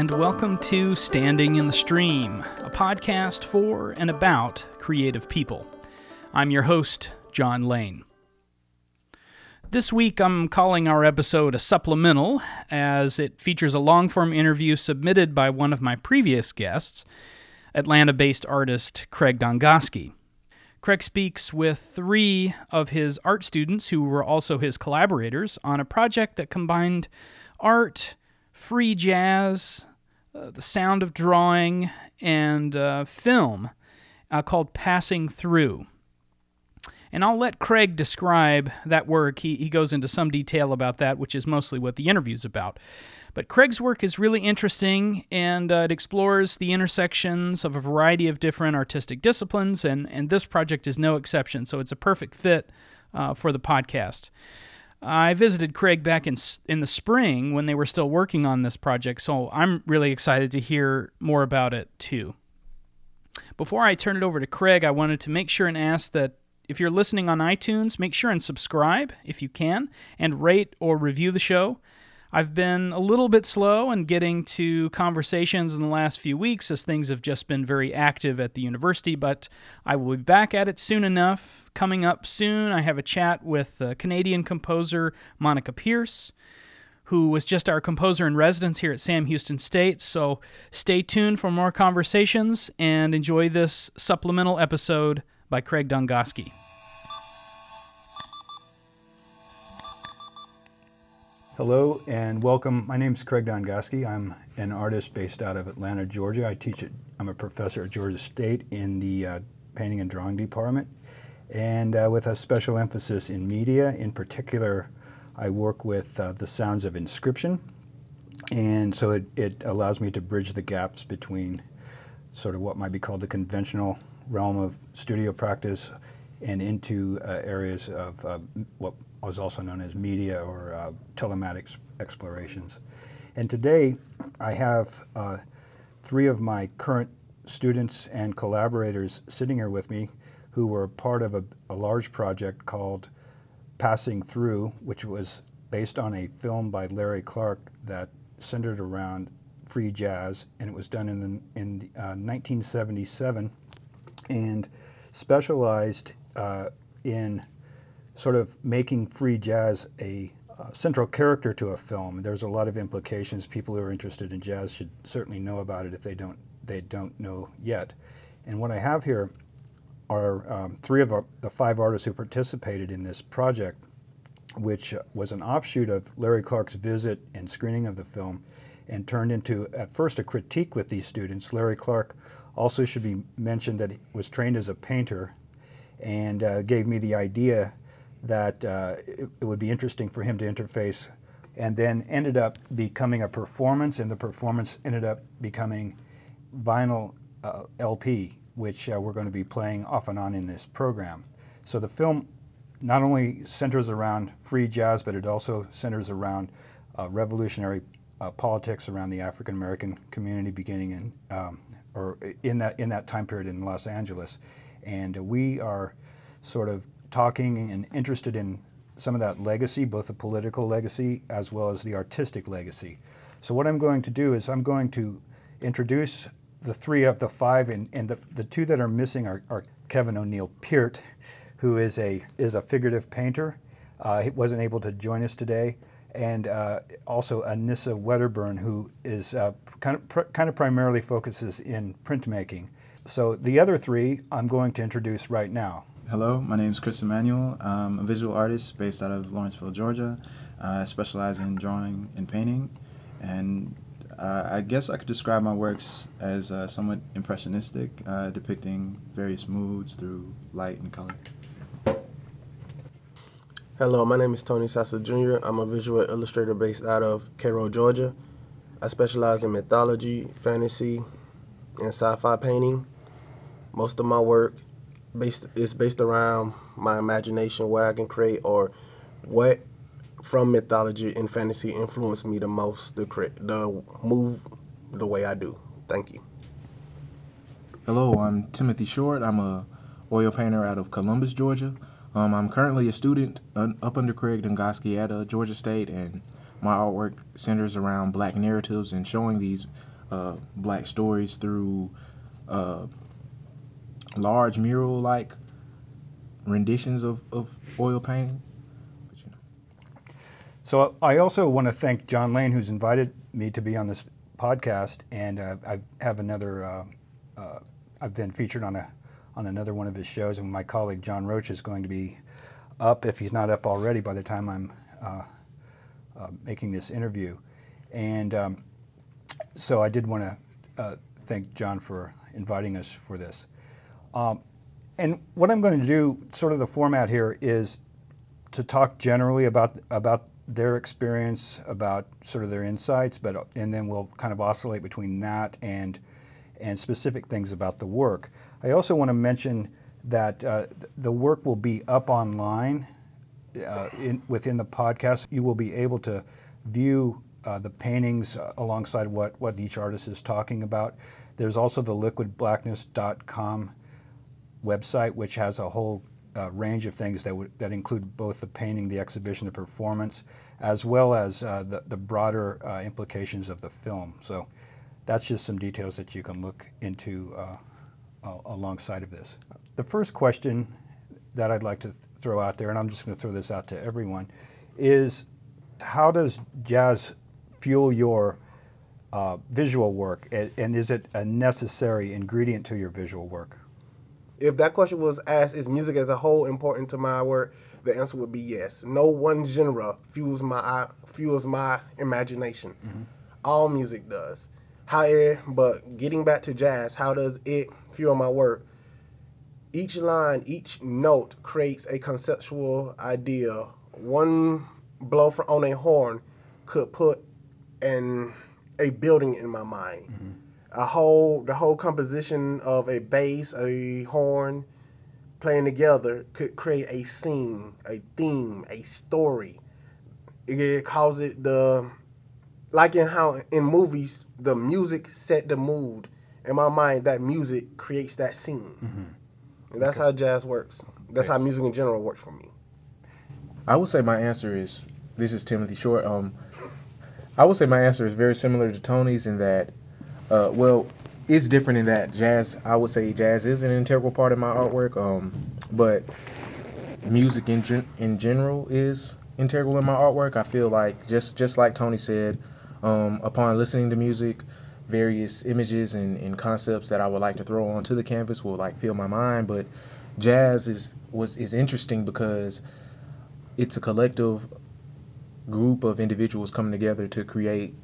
and welcome to Standing in the Stream, a podcast for and about creative people. I'm your host, John Lane. This week, I'm calling our episode a supplemental, as it features a long form interview submitted by one of my previous guests, Atlanta based artist Craig Dongoski. Craig speaks with three of his art students who were also his collaborators on a project that combined art, free jazz, uh, the sound of drawing, and uh, film uh, called Passing Through. And I'll let Craig describe that work. He, he goes into some detail about that, which is mostly what the interview's about. But Craig's work is really interesting and uh, it explores the intersections of a variety of different artistic disciplines, and, and this project is no exception. So it's a perfect fit uh, for the podcast. I visited Craig back in in the spring when they were still working on this project, so I'm really excited to hear more about it too. Before I turn it over to Craig, I wanted to make sure and ask that if you're listening on iTunes, make sure and subscribe if you can, and rate or review the show. I've been a little bit slow in getting to conversations in the last few weeks as things have just been very active at the university, but I will be back at it soon enough. Coming up soon, I have a chat with uh, Canadian composer Monica Pearce, who was just our composer in residence here at Sam Houston State. So stay tuned for more conversations and enjoy this supplemental episode by Craig Dongoski. Hello and welcome. My name is Craig Dongoski. I'm an artist based out of Atlanta, Georgia. I teach at, I'm a professor at Georgia State in the uh, painting and drawing department, and uh, with a special emphasis in media. In particular, I work with uh, the sounds of inscription, and so it, it allows me to bridge the gaps between sort of what might be called the conventional realm of studio practice and into uh, areas of uh, what was also known as media or uh, telematics explorations. And today I have uh, three of my current students and collaborators sitting here with me who were part of a, a large project called Passing Through, which was based on a film by Larry Clark that centered around free jazz, and it was done in, the, in uh, 1977 and specialized uh, in sort of making free jazz a uh, central character to a film. There's a lot of implications. People who are interested in jazz should certainly know about it if they don't they don't know yet. And what I have here are um, three of our, the five artists who participated in this project, which was an offshoot of Larry Clark's visit and screening of the film, and turned into at first a critique with these students. Larry Clark also should be mentioned that he was trained as a painter and uh, gave me the idea that uh, it, it, would be interesting for him to interface, and then ended up becoming a performance, and the performance ended up becoming vinyl uh, LP, which uh, we're going to be playing off and on in this program. So the film not only centers around free jazz, but it also centers around uh, revolutionary uh, politics around the African American community, beginning in um, or in that in that time period in Los Angeles, and we are sort of talking and interested in some of that legacy, both the political legacy as well as the artistic legacy. So what I'm going to do is I'm going to introduce the three of the five, and, and the, the two that are missing are, are Kevin O'Neill Peart, who is a is a figurative painter. Uh, he wasn't able to join us today, and uh, also Anissa Wedderburn, who is uh, kind of pr- kind of primarily focuses in printmaking. So the other three I'm going to introduce right now. Hello, my name is Chris Emanuel. I'm a visual artist based out of Lawrenceville, Georgia. I specialize in drawing and painting, and uh, I guess I could describe my works as uh, somewhat impressionistic, uh, depicting various moods through light and color. Hello, my name is Tony Sassa Jr. I'm a visual illustrator based out of Cairo, Georgia. I specialize in mythology, fantasy, and sci-fi painting. Most of my work based it's based around my imagination, what I can create, or what from mythology and fantasy influenced me the most to create the move the way I do. Thank you. Hello, I'm Timothy Short. I'm a oil painter out of Columbus, Georgia. Um, I'm currently a student up under Craig Dongoski at uh, Georgia State, and my artwork centers around black narratives and showing these uh, black stories through uh, large mural like renditions of, of oil painting. But, you know. So I also want to thank John Lane, who's invited me to be on this podcast, and uh, I have another. Uh, uh, I've been featured on a on another one of his shows, and my colleague John Roach is going to be up if he's not up already by the time I'm uh, uh, making this interview, and um, so I did want to uh, thank John for inviting us for this. Um, and what I'm going to do, sort of the format here, is to talk generally about about their experience, about sort of their insights, but and then we'll kind of oscillate between that and and specific things about the work. I also want to mention that uh, the work will be up online uh, in, within the podcast. You will be able to view uh, the paintings alongside what, what each artist is talking about. There's also the liquidblackness.com website, which has a whole uh, range of things that, that include both the painting, the exhibition, the performance, as well as uh, the, the broader uh, implications of the film. So that's just some details that you can look into uh, alongside of this. The first question that I'd like to th- throw out there, and I'm just going to throw this out to everyone, is how does jazz fuel your uh, visual work, and, and is it a necessary ingredient to your visual work? If that question was asked, is music as a whole important to my work? The answer would be yes. No one genre fuels my fuels my imagination. Mm-hmm. All music does. However, but getting back to jazz, how does it fuel my work? Each line, each note creates a conceptual idea. One blow on a horn could put an a building in my mind. Mm-hmm a whole the whole composition of a bass, a horn playing together could create a scene, a theme, a story. It calls it the like in how in movies the music set the mood. In my mind, that music creates that scene, mm-hmm. and that's okay. how jazz works. That's okay. how music in general works for me. I would say my answer is this is Timothy Short. Um, I would say my answer is very similar to Tony's in that uh, well, it's different in that jazz. I would say jazz is an integral part of my artwork. Um, but music in gen- in general is integral in my artwork. I feel like just just like Tony said, um, upon listening to music, various images and, and concepts that I would like to throw onto the canvas will like fill my mind. But jazz is was is interesting because it's a collective group of individuals coming together to create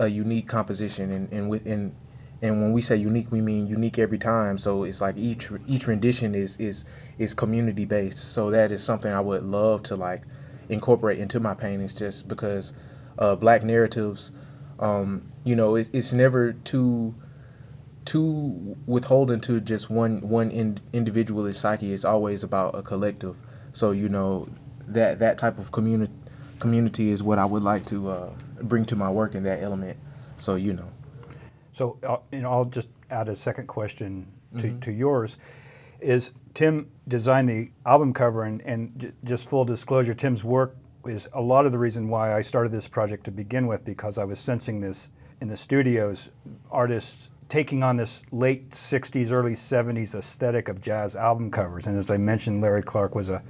a unique composition, and and within and when we say unique, we mean unique every time. So it's like each each rendition is is is community based. So that is something I would love to like incorporate into my paintings, just because uh, black narratives, um, you know, it, it's never too too withholding to just one one in, individualist psyche. It's always about a collective. So you know that that type of community community is what I would like to. Uh, bring to my work in that element. So you know. So uh, you know, I'll just add a second question to, mm-hmm. to yours. Is Tim designed the album cover, and, and j- just full disclosure, Tim's work is a lot of the reason why I started this project to begin with, because I was sensing this in the studios, artists taking on this late 60s, early 70s aesthetic of jazz album covers. And as I mentioned, Larry Clark was a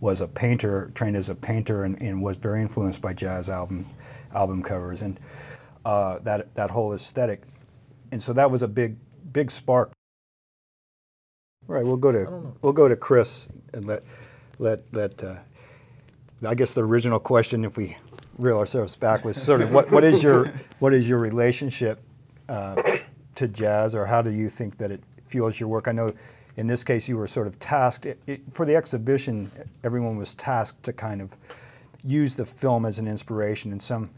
was a painter, trained as a painter, and, and was very influenced by jazz album album covers and uh, that that whole aesthetic. And so that was a big big spark. All right, we'll go to we'll go to Chris and let let let. Uh, I guess the original question, if we reel ourselves back, was sort of what, what is your what is your relationship uh, to jazz, or how do you think that it fuels your work? I know in this case you were sort of tasked it, it, for the exhibition. Everyone was tasked to kind of use the film as an inspiration, and some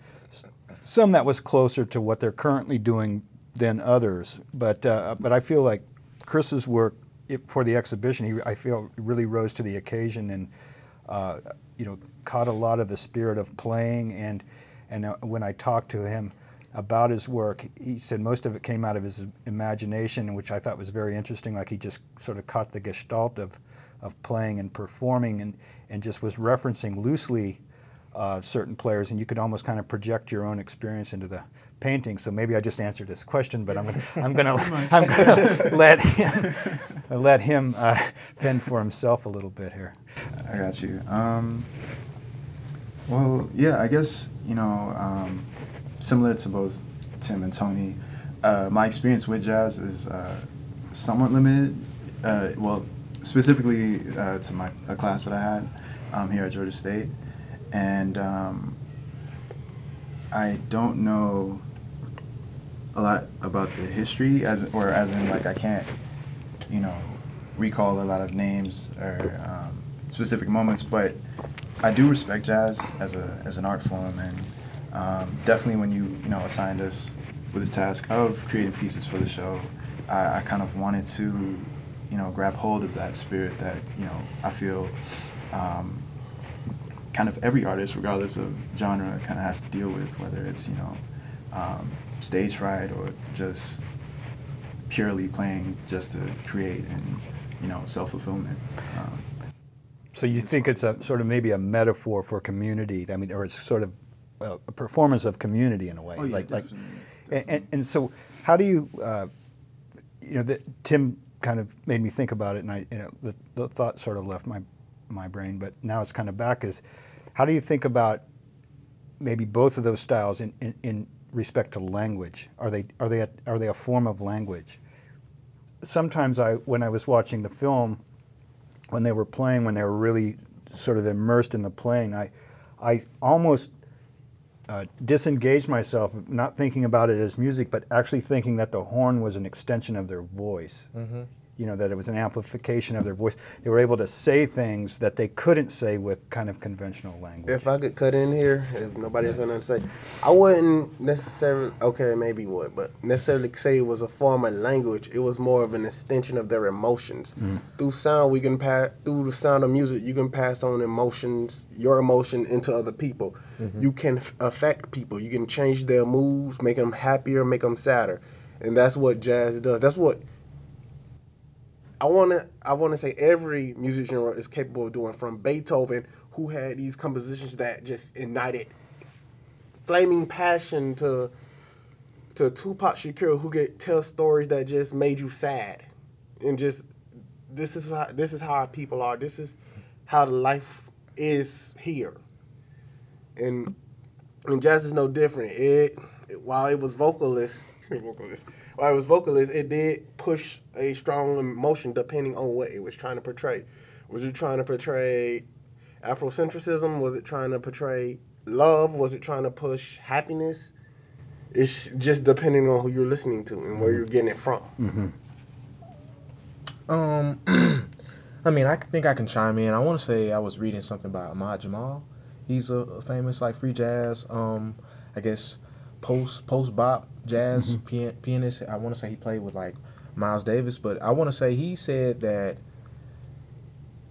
some that was closer to what they're currently doing than others. But uh, but I feel like Chris's work it, for the exhibition, he, I feel really rose to the occasion and uh, you know caught a lot of the spirit of playing. And and uh, when I talked to him about his work, he said most of it came out of his imagination, which I thought was very interesting. Like he just sort of caught the gestalt of of playing and performing, and and just was referencing loosely uh, certain players, and you could almost kind of project your own experience into the painting. So maybe I just answered this question, but I'm gonna I'm gonna I'm gonna let him let him uh, fend for himself a little bit here. I got you. Um, well, yeah, I guess you know, um, similar to both Tim and Tony, uh, my experience with jazz is uh, somewhat limited. Uh, well, specifically uh, to my a class that I had um, here at Georgia State, and um, I don't know a lot about the history as or as in like I can't, you know, recall a lot of names or um, specific moments, but I do respect jazz as a as an art form, and um, definitely when you you know assigned us with this task of creating pieces for the show, I, I kind of wanted to, you know, grab hold of that spirit that you know I feel. Um, kind of every artist, regardless of genre, kind of has to deal with, whether it's you know um, stage fright or just purely playing just to create and you know self fulfillment. Um, So you think it's a sort of maybe a metaphor for community? I mean, or it's sort of a, performance of community in a way. Oh, yeah, like, like, definitely, And, and, and so, how do you, uh, you know, the, Tim kind of made me think about it, and I, you know, the, the thought sort of left my my brain, but now it's kind of back. Is how do you think about maybe both of those styles in, in, in respect to language? Are they are they a, are they a form of language? Sometimes I, when I was watching the film, when they were playing, when they were really sort of immersed in the playing, I, I almost uh, disengaged myself, not thinking about it as music, but actually thinking that the horn was an extension of their voice. You know, that it was an amplification of their voice. They were able to say things that they couldn't say with kind of conventional language. If I could cut in here, if nobody's gonna say, I wouldn't necessarily. Okay, maybe would, but necessarily say it was a form of language. It was more of an extension of their emotions. Mm-hmm. Through sound, we can pass. Through the sound of music, you can pass on emotions, your emotion, into other people. Mm-hmm. You can f- affect people. You can change their moods, make them happier, make them sadder, and that's what jazz does. That's what I want to I want to say every music genre is capable of doing from Beethoven who had these compositions that just ignited flaming passion to to Tupac Shakur who get tell stories that just made you sad. And just this is how this is how our people are. This is how the life is here. And and jazz is no different. It, it while it was vocalist vocalist it was vocalist it did push a strong emotion depending on what it was trying to portray. Was it trying to portray afrocentrism? Was it trying to portray love? Was it trying to push happiness? It's just depending on who you're listening to and where you're getting it from. Um, I mean, I think I can chime in. I want to say I was reading something by Ahmad Jamal. He's a, a famous like free jazz, um, I guess post post bop jazz mm-hmm. pian- pianist. I want to say he played with like Miles Davis, but I want to say he said that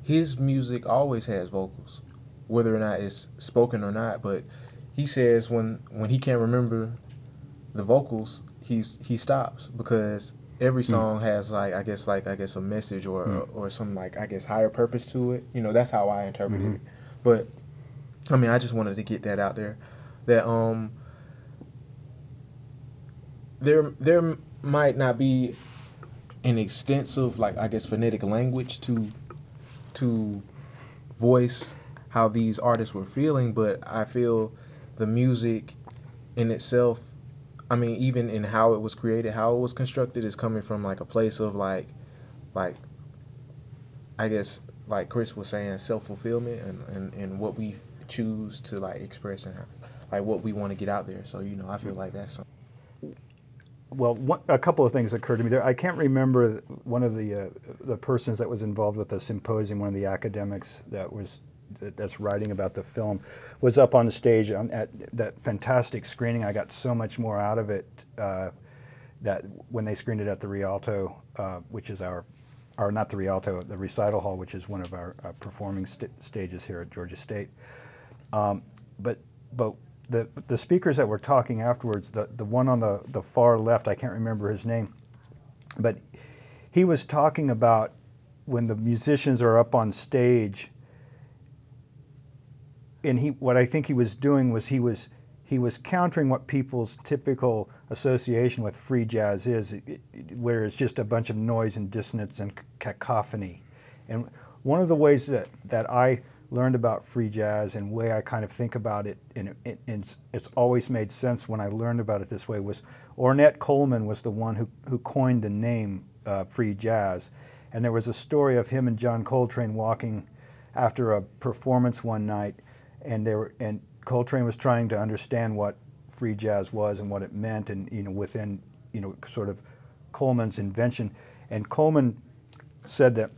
his music always has vocals, whether or not it's spoken or not. But he says when when he can't remember the vocals, he's he stops because every mm. song has like I guess like I guess a message or mm. or some like I guess higher purpose to it. You know, that's how I interpret mm-hmm. it. But I mean, I just wanted to get that out there that um there there might not be an extensive like I guess phonetic language to to voice how these artists were feeling, but I feel the music in itself I mean, even in how it was created, how it was constructed, is coming from like a place of like, like, I guess, like Chris was saying, self fulfillment and, and and what we choose to like express and how, like what we want to get out there. So you know, I feel like that's something. Well, one, a couple of things occurred to me there. I can't remember one of the uh, the persons that was involved with the symposium. One of the academics that was that, that's writing about the film was up on the stage on, at that fantastic screening. I got so much more out of it uh, that when they screened it at the Rialto, uh, which is our or not the Rialto, the recital hall, which is one of our uh, performing st- stages here at Georgia State. Um, but but the the speakers that were talking afterwards, the the one on the the far left, I can't remember his name, but he was talking about when the musicians are up on stage. and he what I think he was doing was he was he was countering what people's typical association with free jazz is, where it's just a bunch of noise and dissonance and cacophony. And one of the ways that, that I learned about free jazz and way I kind of think about it, and it, and it's, always made sense when I learned about it this way, was Ornette Coleman was the one who, who coined the name uh, free jazz. And there was a story of him and John Coltrane walking after a performance one night, and they were and Coltrane was trying to understand what free jazz was and what it meant, and you know within you know sort of Coleman's invention, and Coleman said that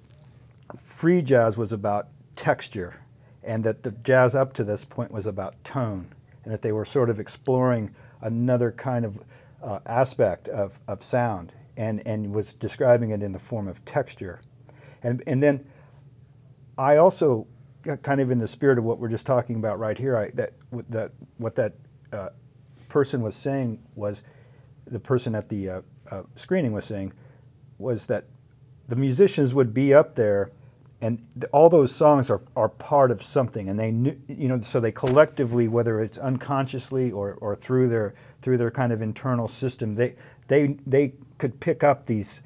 free jazz was about texture, and that the jazz up to this point was about tone, and that they were sort of exploring another kind of uh, aspect of, of sound, and and was describing it in the form of texture, and and then I also, kind of in the spirit of what we're just talking about right here, I, that that what that uh, person was saying was, the person at the uh, uh, screening was saying, was that the musicians would be up there, and th- all those songs are, are part of something, and they knew, you know, so they collectively, whether it's unconsciously or, or through their through their kind of internal system, they they they could pick up these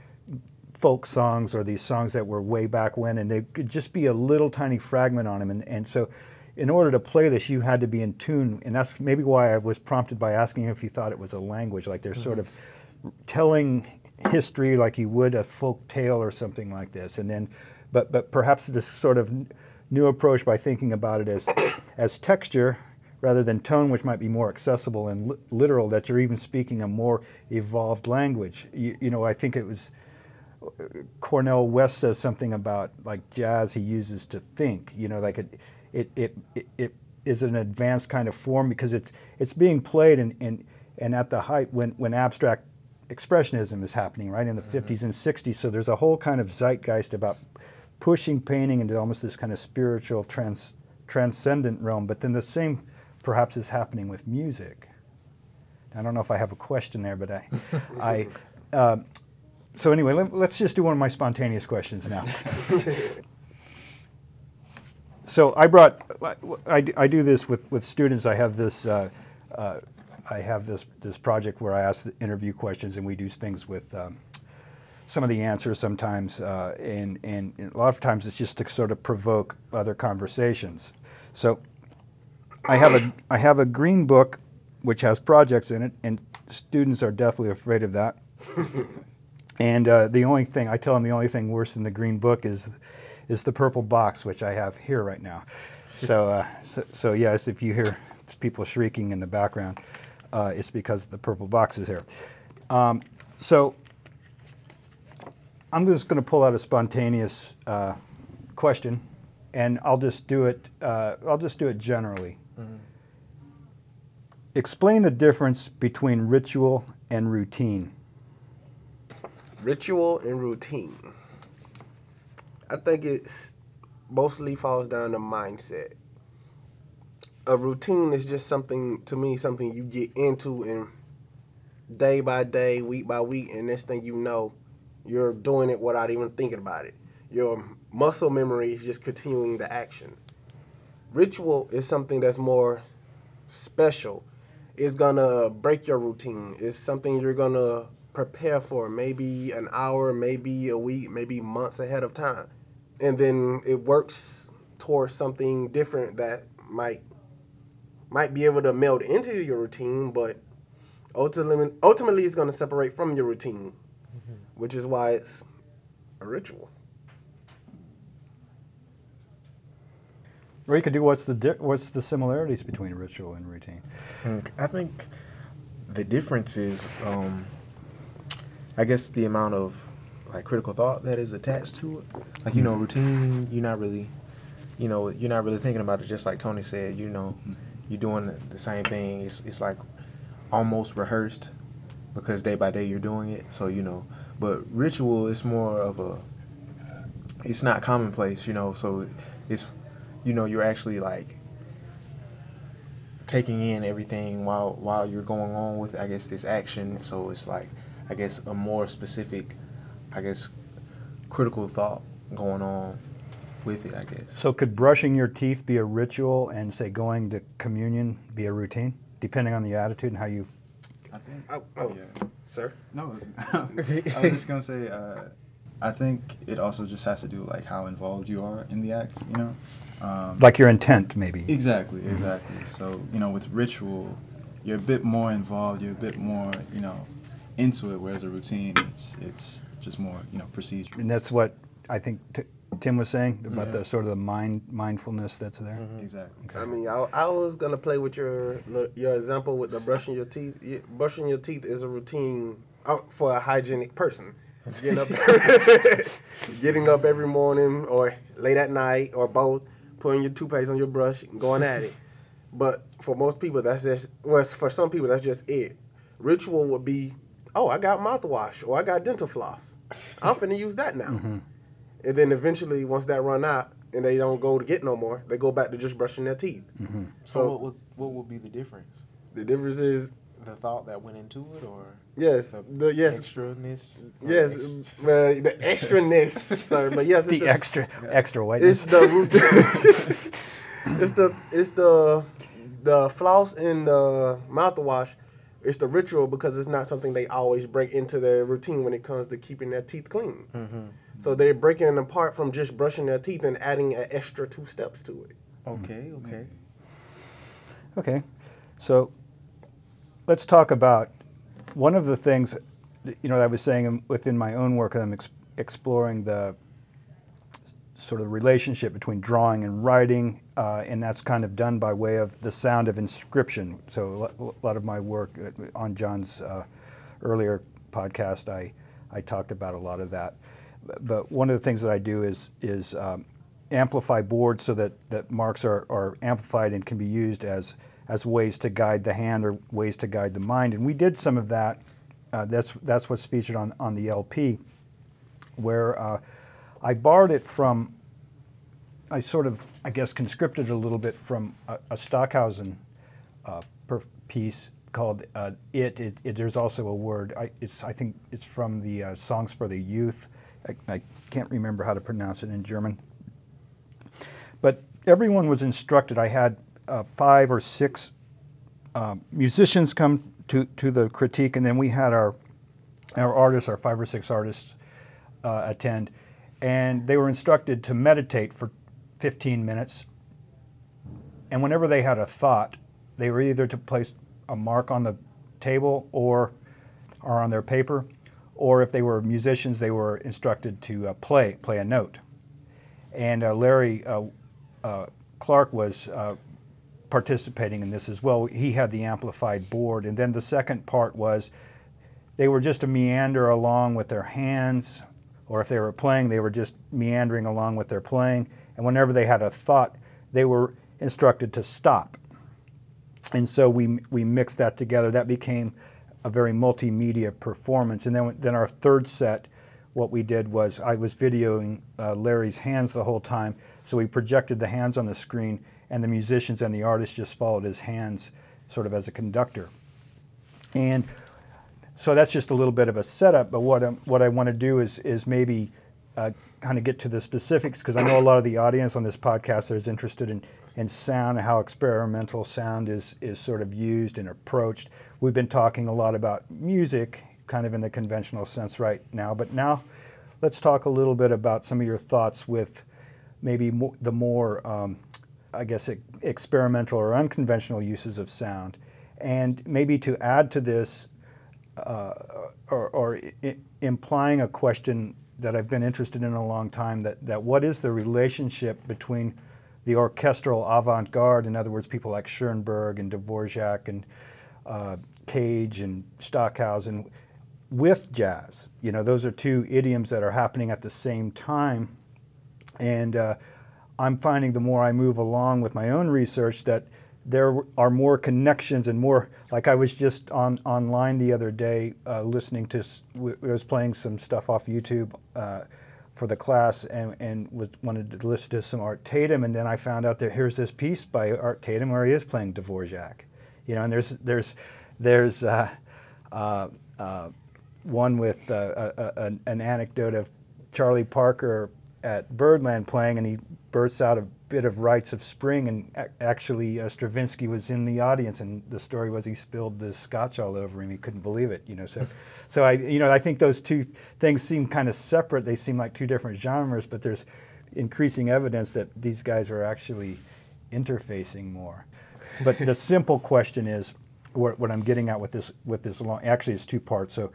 folk songs or these songs that were way back when, and they could just be a little tiny fragment on them. And, and so, in order to play this, you had to be in tune, and that's maybe why I was prompted by asking him if you thought it was a language, like they're sort mm-hmm. of telling history like you would a folk tale or something like this. And then, but but perhaps this sort of new approach by thinking about it as as texture rather than tone, which might be more accessible and li- literal. That you're even speaking a more evolved language. You, you know, I think it was. Uh, Cornel West says something about like jazz he uses to think. You know, like it, it, it, it, it is an advanced kind of form because it's it's being played and and, and at the height when when abstract expressionism is happening, right in the mm-hmm. 50s and 60s. So there's a whole kind of zeitgeist about pushing painting into almost this kind of spiritual trans, transcendent realm. But then the same perhaps is happening with music. I don't know if I have a question there, but I, I. Uh, so anyway, let, us just do one of my spontaneous questions now. so I brought, I, I do this with, with students. I have this, uh, uh, I have this this project where I ask the interview questions, and we do things with um, some of the answers sometimes, uh, and, and a lot of times it's just to sort of provoke other conversations. So I have a I have a green book which has projects in it, and students are definitely afraid of that. And uh, the only thing I tell them, the only thing worse than the green book is, is the purple box, which I have here right now. So, uh, so, so yes, if you hear people shrieking in the background, uh, it's because the purple box is here. Um, so, I'm just going to pull out a spontaneous uh, question, and I'll just do it. Uh, I'll just do it generally. Explain the difference between ritual and routine. Ritual and routine. I think it mostly falls down to mindset. A routine is just something to me, something you get into and day by day, week by week, and next thing you know, you're doing it without even thinking about it. Your muscle memory is just continuing the action. Ritual is something that's more special. It's gonna break your routine. It's something you're gonna prepare for maybe an hour, maybe a week, maybe months ahead of time. And then it works towards something different that might might be able to meld into your routine, but ultimately ultimately it's gonna separate from your routine. Which is why it's a ritual. Or you could do what's the di- what's the similarities between ritual and routine? Mm, I think the difference is, um, I guess, the amount of like critical thought that is attached to it. Like you know, routine, you're not really, you know, you're not really thinking about it. Just like Tony said, you know, you're doing the same thing. It's it's like almost rehearsed because day by day you're doing it. So you know, but ritual is more of a. It's not commonplace, you know. So it's, you know, you're actually like taking in everything while while you're going on with I guess this action. So it's like I guess a more specific, I guess, critical thought going on with it, I guess. So could brushing your teeth be a ritual and say going to communion be a routine, depending on the attitude and how you? I think. Oh, oh. yeah. Sir? No, I was just gonna say. Uh, I think it also just has to do with, like how involved you are in the act. You know. Um, Like your intent, maybe. Exactly, exactly. So, you know, with ritual, you're a bit more involved, you're a bit more, you know, into it, whereas a routine, it's it's just more, you know, procedure. And that's what I think t- Tim was saying about Yeah. the sort of the mind mindfulness that's there. Exactly. I mean, I, I was gonna play with your your example with the brushing your teeth. Brushing your teeth is a routine uh, for a hygienic person. Getting up, getting up every morning or late at night or both, putting your toothpaste on your brush, and going at it. But for most people, that's just well, for some people, that's just it. Ritual would be, oh, I got mouthwash or I got dental floss. I'm finna use that now. And then eventually, once that run out and they don't go to get no more, they go back to just brushing their teeth. So, So what was what would be the difference? the difference is, The thought that went into it, or yes, the, the yes, extraness? or yes, ex- uh, the extraness. sorry, but yes, it's The extra extra It's the it's the it's the the floss and the mouthwash. It's the ritual because it's not something they always break into their routine when it comes to keeping their teeth clean. So they're breaking it apart from just brushing their teeth and adding an extra two steps to it. Okay, okay. Okay, so let's talk about one of the things, that, you know, I was saying within my own work, and I'm ex- exploring the sort of relationship between drawing and writing, uh, and that's kind of done by way of the sound of inscription. So a lot of my work uh, on John's uh, earlier podcast, I, I talked about a lot of that. But- one of the things that I do is is um, amplify boards so that, that marks are, are amplified and can be used as as ways to guide the hand or ways to guide the mind. And we did some of that. Uh, that's that's what's featured on on the LP, where uh, I borrowed it from. I sort of, I guess, conscripted a little bit from a, a Stockhausen uh, piece called uh, it, it, it. There's also a word. I, it's I think it's from the uh, Songs for the Youth. I, I can't remember how to pronounce it in German. But everyone was instructed. I had uh, five or six um, musicians come to, to the critique, and then we had our our artists, our five or six artists, uh, attend, and they were instructed to meditate for 15 minutes. And whenever they had a thought, they were either to place a mark on the table or or on their paper, or if they were musicians, they were instructed to uh, play play a note. And uh, Larry uh, Clark was participating in this as well. He had the amplified board, and then the second part was they were just to meander along with their hands, or if they were playing, they were just meandering along with their playing. And whenever they had a thought, they were instructed to stop. And so we we mixed that together. That became a very multimedia performance. And then then our third set, what we did was I was videoing uh, Larry's hands the whole time. So we projected the hands on the screen, and the musicians and the artists just followed his hands, sort of as a conductor. And so that's just a little bit of a setup. But what i what I want to do is is maybe uh, kind of get to the specifics because I know a lot of the audience on this podcast is interested in in sound and how experimental sound is is sort of used and approached. We've been talking a lot about music, kind of in the conventional sense right now. But now, let's talk a little bit about some of your thoughts with maybe the more, um, I guess, e- experimental or unconventional uses of sound, and maybe to add to this uh, or, or I- implying a question that I've been interested in a long time that, that what is the relationship between the orchestral avant garde, in other words, people like Schoenberg and Dvorak and uh, Cage and Stockhausen, with jazz? You know, those are two idioms that are happening at the same time. And uh, I'm finding the more I move along with my own research that there are more connections and more. Like I was just on online the other day uh, listening to, i was playing some stuff off YouTube uh, for the class and, and was, wanted to listen to some Art Tatum, and then I found out that here's this piece by Art Tatum where he is playing Dvorak. You know, and there's there's there's uh, uh, uh, one with uh, a, a, an- an anecdote of Charlie Parker at Birdland playing, and he bursts out a bit of Rites of Spring, and actually uh, Stravinsky was in the audience, and the story was he spilled the scotch all over him. He couldn't believe it, you know. So, so I, you know, I think those two things seem kind of separate. They seem like two different genres, but there's increasing evidence that these guys are actually interfacing more. But the simple question is, what, what I'm getting at with this with this long, actually, it's two parts. So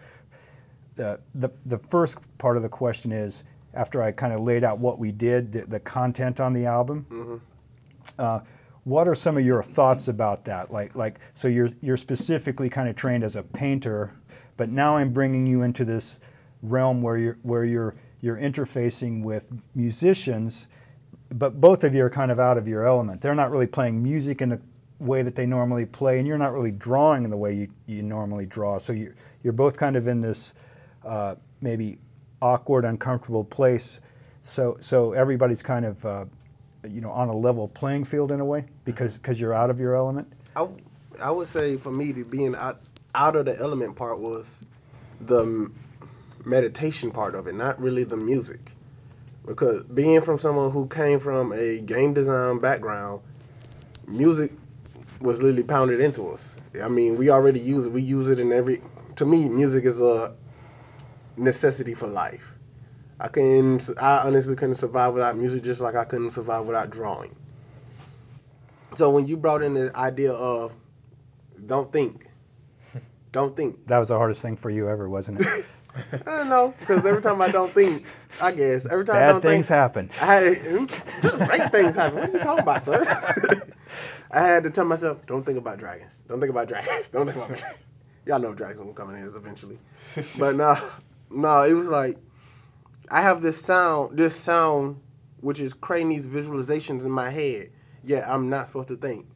the, the, the first part of the question is after I kind of laid out what we did, the, the content on the album. Uh, what are some of your thoughts about that? Like, like, so you're you're specifically kind of trained as a painter, but now I'm bringing you into this realm where you're where you're you're interfacing with musicians, but both of you are kind of out of your element. They're not really playing music in the way that they normally play, and you're not really drawing in the way you, you normally draw. So you you're both kind of in this uh, maybe awkward, uncomfortable place. So so everybody's kind of uh, you know on a level playing field in a way because because you're out of your element. I, I would say for me to being out out of the element part was the meditation part of it, not really the music. Because being from someone who came from a game design background, music was literally pounded into us. I mean, we already use it. We use it in every. To me, music is a necessity for life. I can. I honestly couldn't survive without music, just like I couldn't survive without drawing. So when you brought in the idea of don't think, don't think. That was the hardest thing for you ever, wasn't it? I don't know because every time I don't think, I guess every time I Bad don't things think, happen. I had hmm, great things happen. What are you talking about, sir? I had to tell myself, don't think about dragons. Don't think about dragons. Don't think about dragons. Y'all know dragons will come in here eventually. But no, no, it was like I have this sound, this sound, which is creating these visualizations in my head. Yet I'm not supposed to think.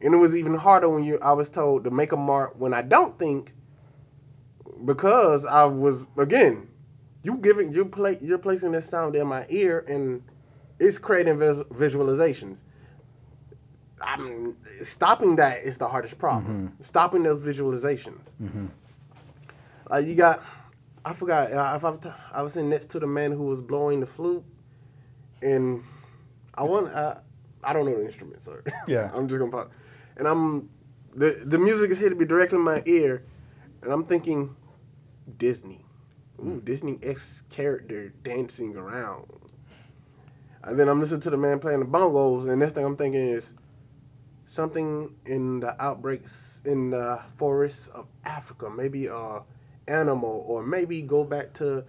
And it was even harder when you I was told to make a mark when I don't think because I was again, you giving you play you're placing this sound in my ear and it's creating vis- visualizations. I'm stopping that is the hardest problem. Mm-hmm. Stopping those visualizations. Mm-hmm. Like you got, I forgot. uh, I, I was sitting next to the man who was blowing the flute, and I want. I, I don't know the instrument, sir. Yeah. I'm just gonna pop. And I'm the the music is hitting me directly in my ear, and I'm thinking, Disney, ooh Disney X character dancing around. And then I'm listening to the man playing the bongos, and next thing I'm thinking is something in the outbreaks in the forests of Africa, maybe a animal, or maybe go back to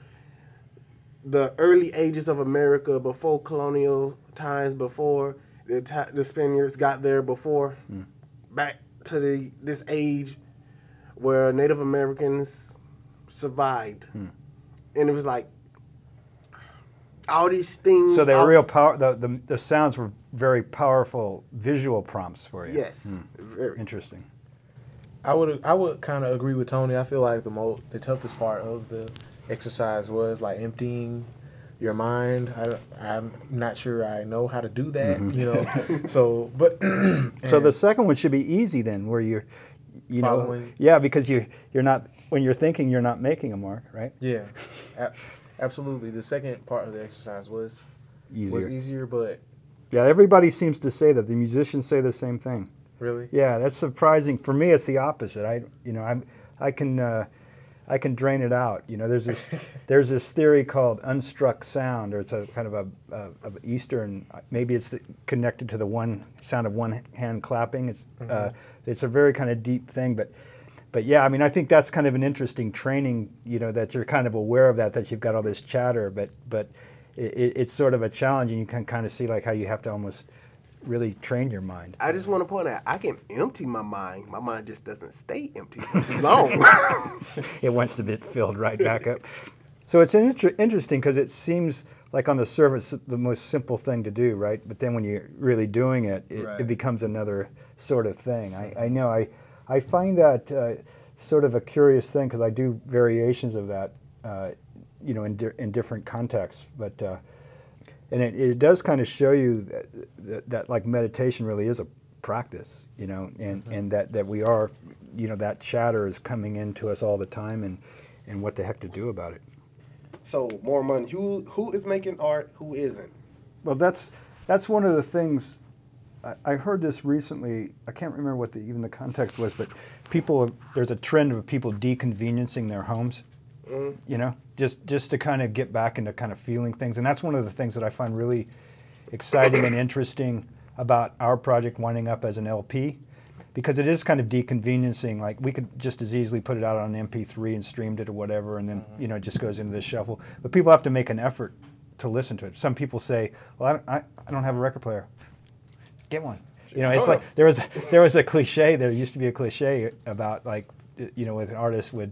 the early ages of America before colonial times, before the ta- the Spaniards got there, before hmm. back to the this age where Native Americans survived, hmm. and it was like all these things. So they were real power. The, the the sounds were very powerful visual prompts for you. Yes, hmm. very. Interesting. I would I would kind of agree with Tony. I feel like the mo the toughest part of the exercise was like emptying your mind. I I'm not sure I know how to do that. Mm-hmm. You know, so but So the second one should be easy then, where you're, you know, Following. yeah, because you you're not when you're thinking, you're not making a mark, right? yeah, a- absolutely. The second part of the exercise was was Easier. easier, but Yeah, everybody seems to say that. The musicians say the same thing. Really, Yeah, that's surprising. For me, it's the opposite. I, you know, I'm, I can, uh, I can drain it out. You know, there's this, there's this theory called unstruck sound, or it's a kind of a, a of Eastern. Maybe it's connected to the one sound of one hand clapping. It's, uh, it's a very kind of deep thing, but. But yeah, I mean, I think that's kind of an interesting training, you know, that you're kind of aware of that, that you've got all this chatter, but but it, it's sort of a challenge, and you can kind of see like how you have to almost really train your mind. I just want to point out I can empty my mind. My mind just doesn't stay empty long. it wants to be filled right back up. So it's inter- interesting because it seems like on the surface the most simple thing to do, right? But then when you're really doing it, it, Right. it becomes another sort of thing. I, I know I, I find that uh, sort of a curious thing because I do variations of that, uh, you know, in, di- in different contexts. But uh, and it, it does kind of show you that, that, that like meditation really is a practice, you know, and, mm-hmm. and that, that we are, you know, that chatter is coming into us all the time and, and what the heck to do about it. So more money. Who who is making art? Who isn't? Well, that's that's one of the things. I, I heard this recently. I can't remember what the, even the context was, but people there's a trend of people deconveniencing their homes. Mm-hmm. You know, just just to kind of get back into kind of feeling things, and that's one of the things that I find really exciting and interesting about our project winding up as an LP, because it is kind of deconveniencing. Like we could just as easily put it out on MP3 and streamed it or whatever, and then you know it just goes into the shuffle. But people have to make an effort to listen to it. Some people say, "Well, I don't, I, I don't have a record player. Get one." You know, it's like there was there was a cliche. There used to be a cliche about like you know, with artists would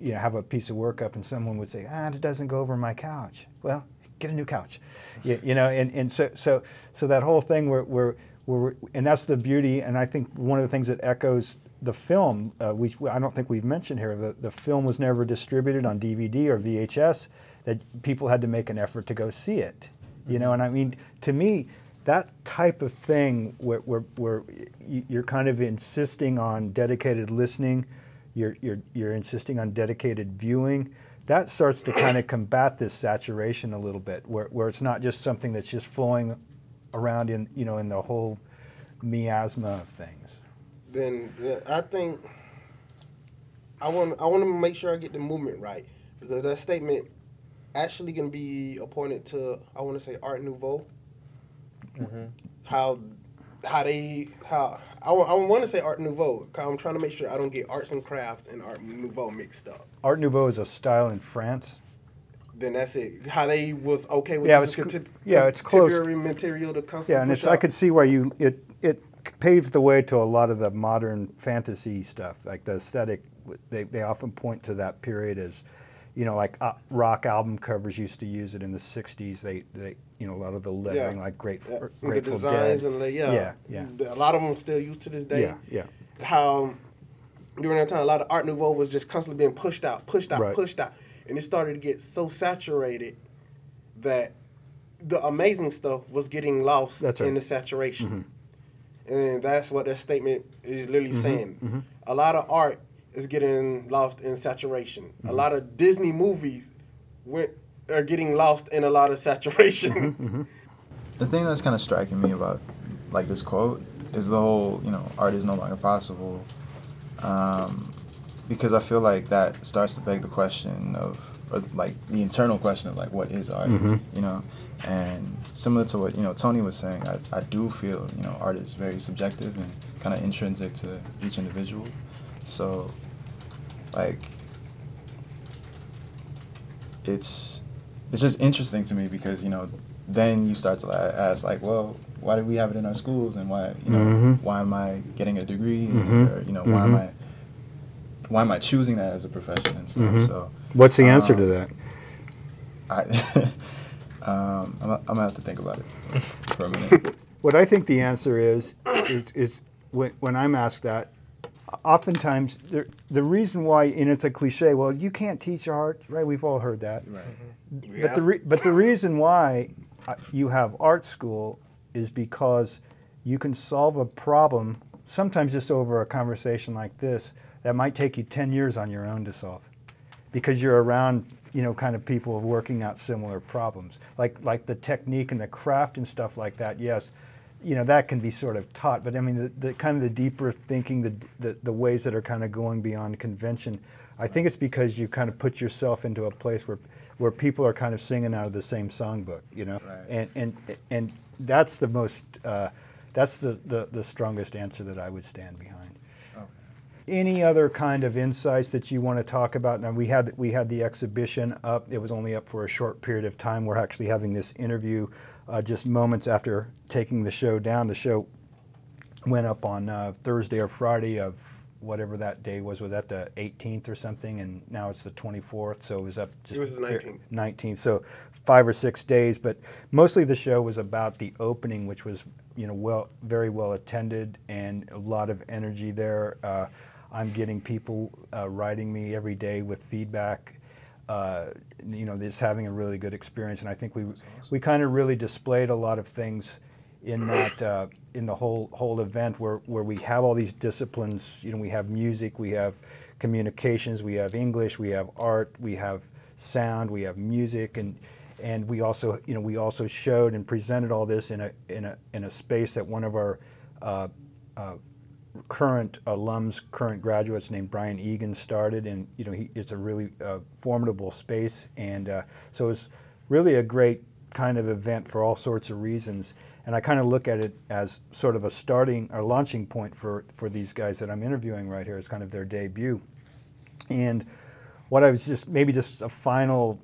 you know have a piece of work up and someone would say, "Ah, it doesn't go over my couch." Well, get a new couch. You, you know, and, and so so so that whole thing where where where and that's the beauty. And I think one of the things that echoes the film, uh, we I don't think we've mentioned here, the the film was never distributed on DVD or VHS. That people had to make an effort to go see it. You know, and I mean, to me, that type of thing where, where, where you're kind of insisting on dedicated listening, you're, you're, you're insisting on dedicated viewing, that starts to kind of combat this saturation a little bit, where, where it's not just something that's just flowing around in, you know, in the whole miasma of things. Then yeah, I think I want I want to make sure I get the movement right because that statement actually gonna be appointed to I want to say Art Nouveau. Mm-hmm. How how they how I, want to say Art Nouveau. I'm trying to make sure I don't get arts and craft and Art Nouveau mixed up. Art Nouveau is a style in France. Then that's it. How they was okay with Yeah, it's contep- yeah, it's close. material to constantly Yeah, and it's, I could see why you it it paves the way to a lot of the modern fantasy stuff, like the aesthetic. They they often point to that period as, you know, like uh, rock album covers used to use it in the '60s. They they you know a lot of the lettering, like Great, Yeah, and the designs Dead. and the, yeah, yeah, yeah, A lot of them still used to this day. yeah, yeah. how during that time a lot of Art Nouveau was just constantly being pushed out, pushed out, Right. pushed out, and it started to get so saturated that the amazing stuff was getting lost right. Mm-hmm. in the saturation, and that's what that statement is literally Mm-hmm. saying. A lot of art is getting lost in saturation. Mm-hmm. A lot of Disney movies went are getting lost in a lot of saturation. Mm-hmm. The thing that's kind of striking me about like this quote is the whole, you know, art is no longer possible. Um, because I feel like that starts to beg the question of, or like the internal question of like, what is art? You know, and similar to what you know Tony was saying, I, I do feel you know art is very subjective and kind of intrinsic to each individual. So, like, it's it's just interesting to me because you know then you start to ask like well why do we have it in our schools and why you know Mhm. why am i getting a degree Mhm. or you know why am Mhm. i why am i choosing that as a profession and stuff Mhm. so What's the answer um, to that? i um I'm, I'm gonna have to think about it for a minute What I think the answer is is, is when, when I'm asked that, oftentimes the, the reason why, and it's a cliche, well, you can't teach art, right? We've all heard that. right But the, re- but the reason why uh, you have art school is because you can solve a problem, sometimes just over a conversation like this, that might take you 10 years on your own to solve. Because you're around, you know, kind of people working out similar problems. Like, like the technique and the craft and stuff like that, yes, you know, that can be sort of taught. But I mean, the, the kind of the deeper thinking, the, the, the ways that are kind of going beyond convention, I think it's because you kind of put yourself into a place where, where people are kind of singing out of the same songbook, you know? Right. And, and, and that's the most, uh, that's the, the, the strongest answer that I would stand behind okay any other kind of insights that you want to talk about? Now we had we had the exhibition up. It was only up for a short period of time. We're actually having this interview uh, just moments after taking the show down. The show went up on uh, Thursday or Friday of whatever that day was. Was that the 18th or something? And now it's the 24th. So it was up just It was the 19th. 19th. So five or six days, but mostly the show was about the opening, which was you know well very well attended and a lot of energy there. Uh, I'm getting people uh, writing me every day with feedback. Uh, you know, just having a really good experience, and I think we we kind of really displayed a lot of things in that uh, in the whole whole event where where we have all these disciplines. You know, we have music, we have communications, we have English, we have art, we have sound, we have music, and and we also you know we also showed and presented all this in a in a in a space that one of our uh, uh, current alums, current graduates named Brian Egan started, and you know he, it's a really uh, formidable space, and uh, so it's really a great kind of event for all sorts of reasons. And I kind of look at it as sort of a starting or launching point for for these guys that I'm interviewing right here. It's kind of their debut, and what I was just maybe just a final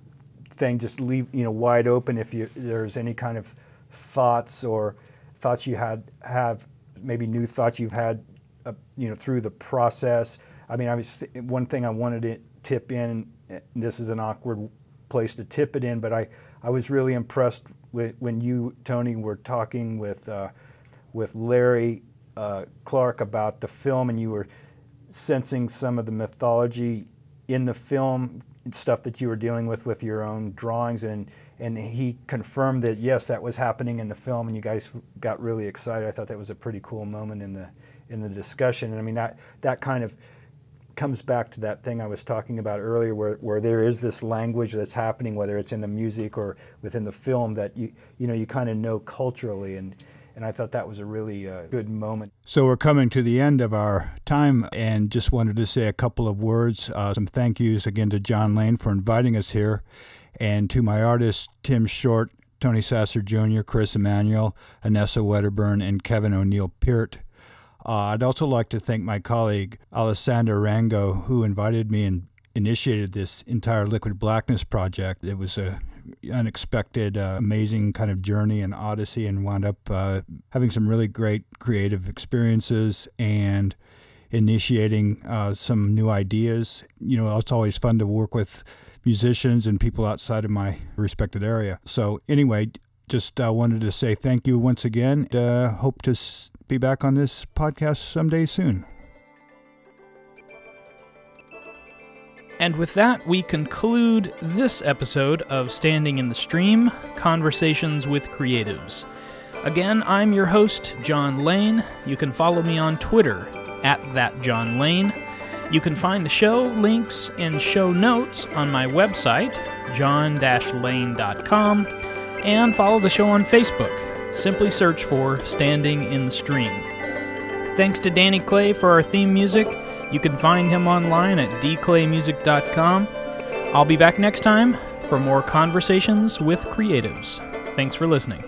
thing, just leave you know wide open if you there's any kind of thoughts or thoughts you had have maybe new thoughts you've had uh, you know through the process. I mean, I was one thing I wanted to tip in. This is an awkward place to tip it in, but I I was really impressed with when you Tony were talking with uh, with Larry uh, Clark about the film, and you were sensing some of the mythology in the film stuff that you were dealing with with your own drawings and and he confirmed that yes that was happening in the film and you guys got really excited i thought that was a pretty cool moment in the in the discussion and i mean that that kind of comes back to that thing i was talking about earlier where, where there is this language that's happening whether it's in the music or within the film that you you know you kind of know culturally and and I thought that was a really uh, good moment. So we're coming to the end of our time, and just wanted to say a couple of words. Uh, some thank yous again to John Lane for inviting us here, and to my artists Tim Short, Tony Sasser Jr., Chris Emanuel, Anessa Wedderburn, and Kevin O'Neill Peart. Uh, I'd also like to thank my colleague Alessandra Raengo, who invited me and initiated this entire Liquid Blackness project. It was a unexpected, uh, amazing kind of journey and odyssey, and wound up uh, having some really great creative experiences and initiating uh, some new ideas. You know, it's always fun to work with musicians and people outside of my respected area. So, anyway, just uh, wanted to say thank you once again. Uh, hope to be back on this podcast someday soon. And with that, we conclude this episode of Standing in the Stream Conversations with Creatives. Again, I'm your host, John Lane. You can follow me on Twitter at thatjohnlane. You can find the show, links, and show notes on my website, john-lane.com, and follow the show on Facebook. Simply search for Standing in the Stream. Thanks to Danny Clay for our theme music. You can find him online at dclaymusic.com. I'll be back next time for more conversations with creatives. Thanks for listening.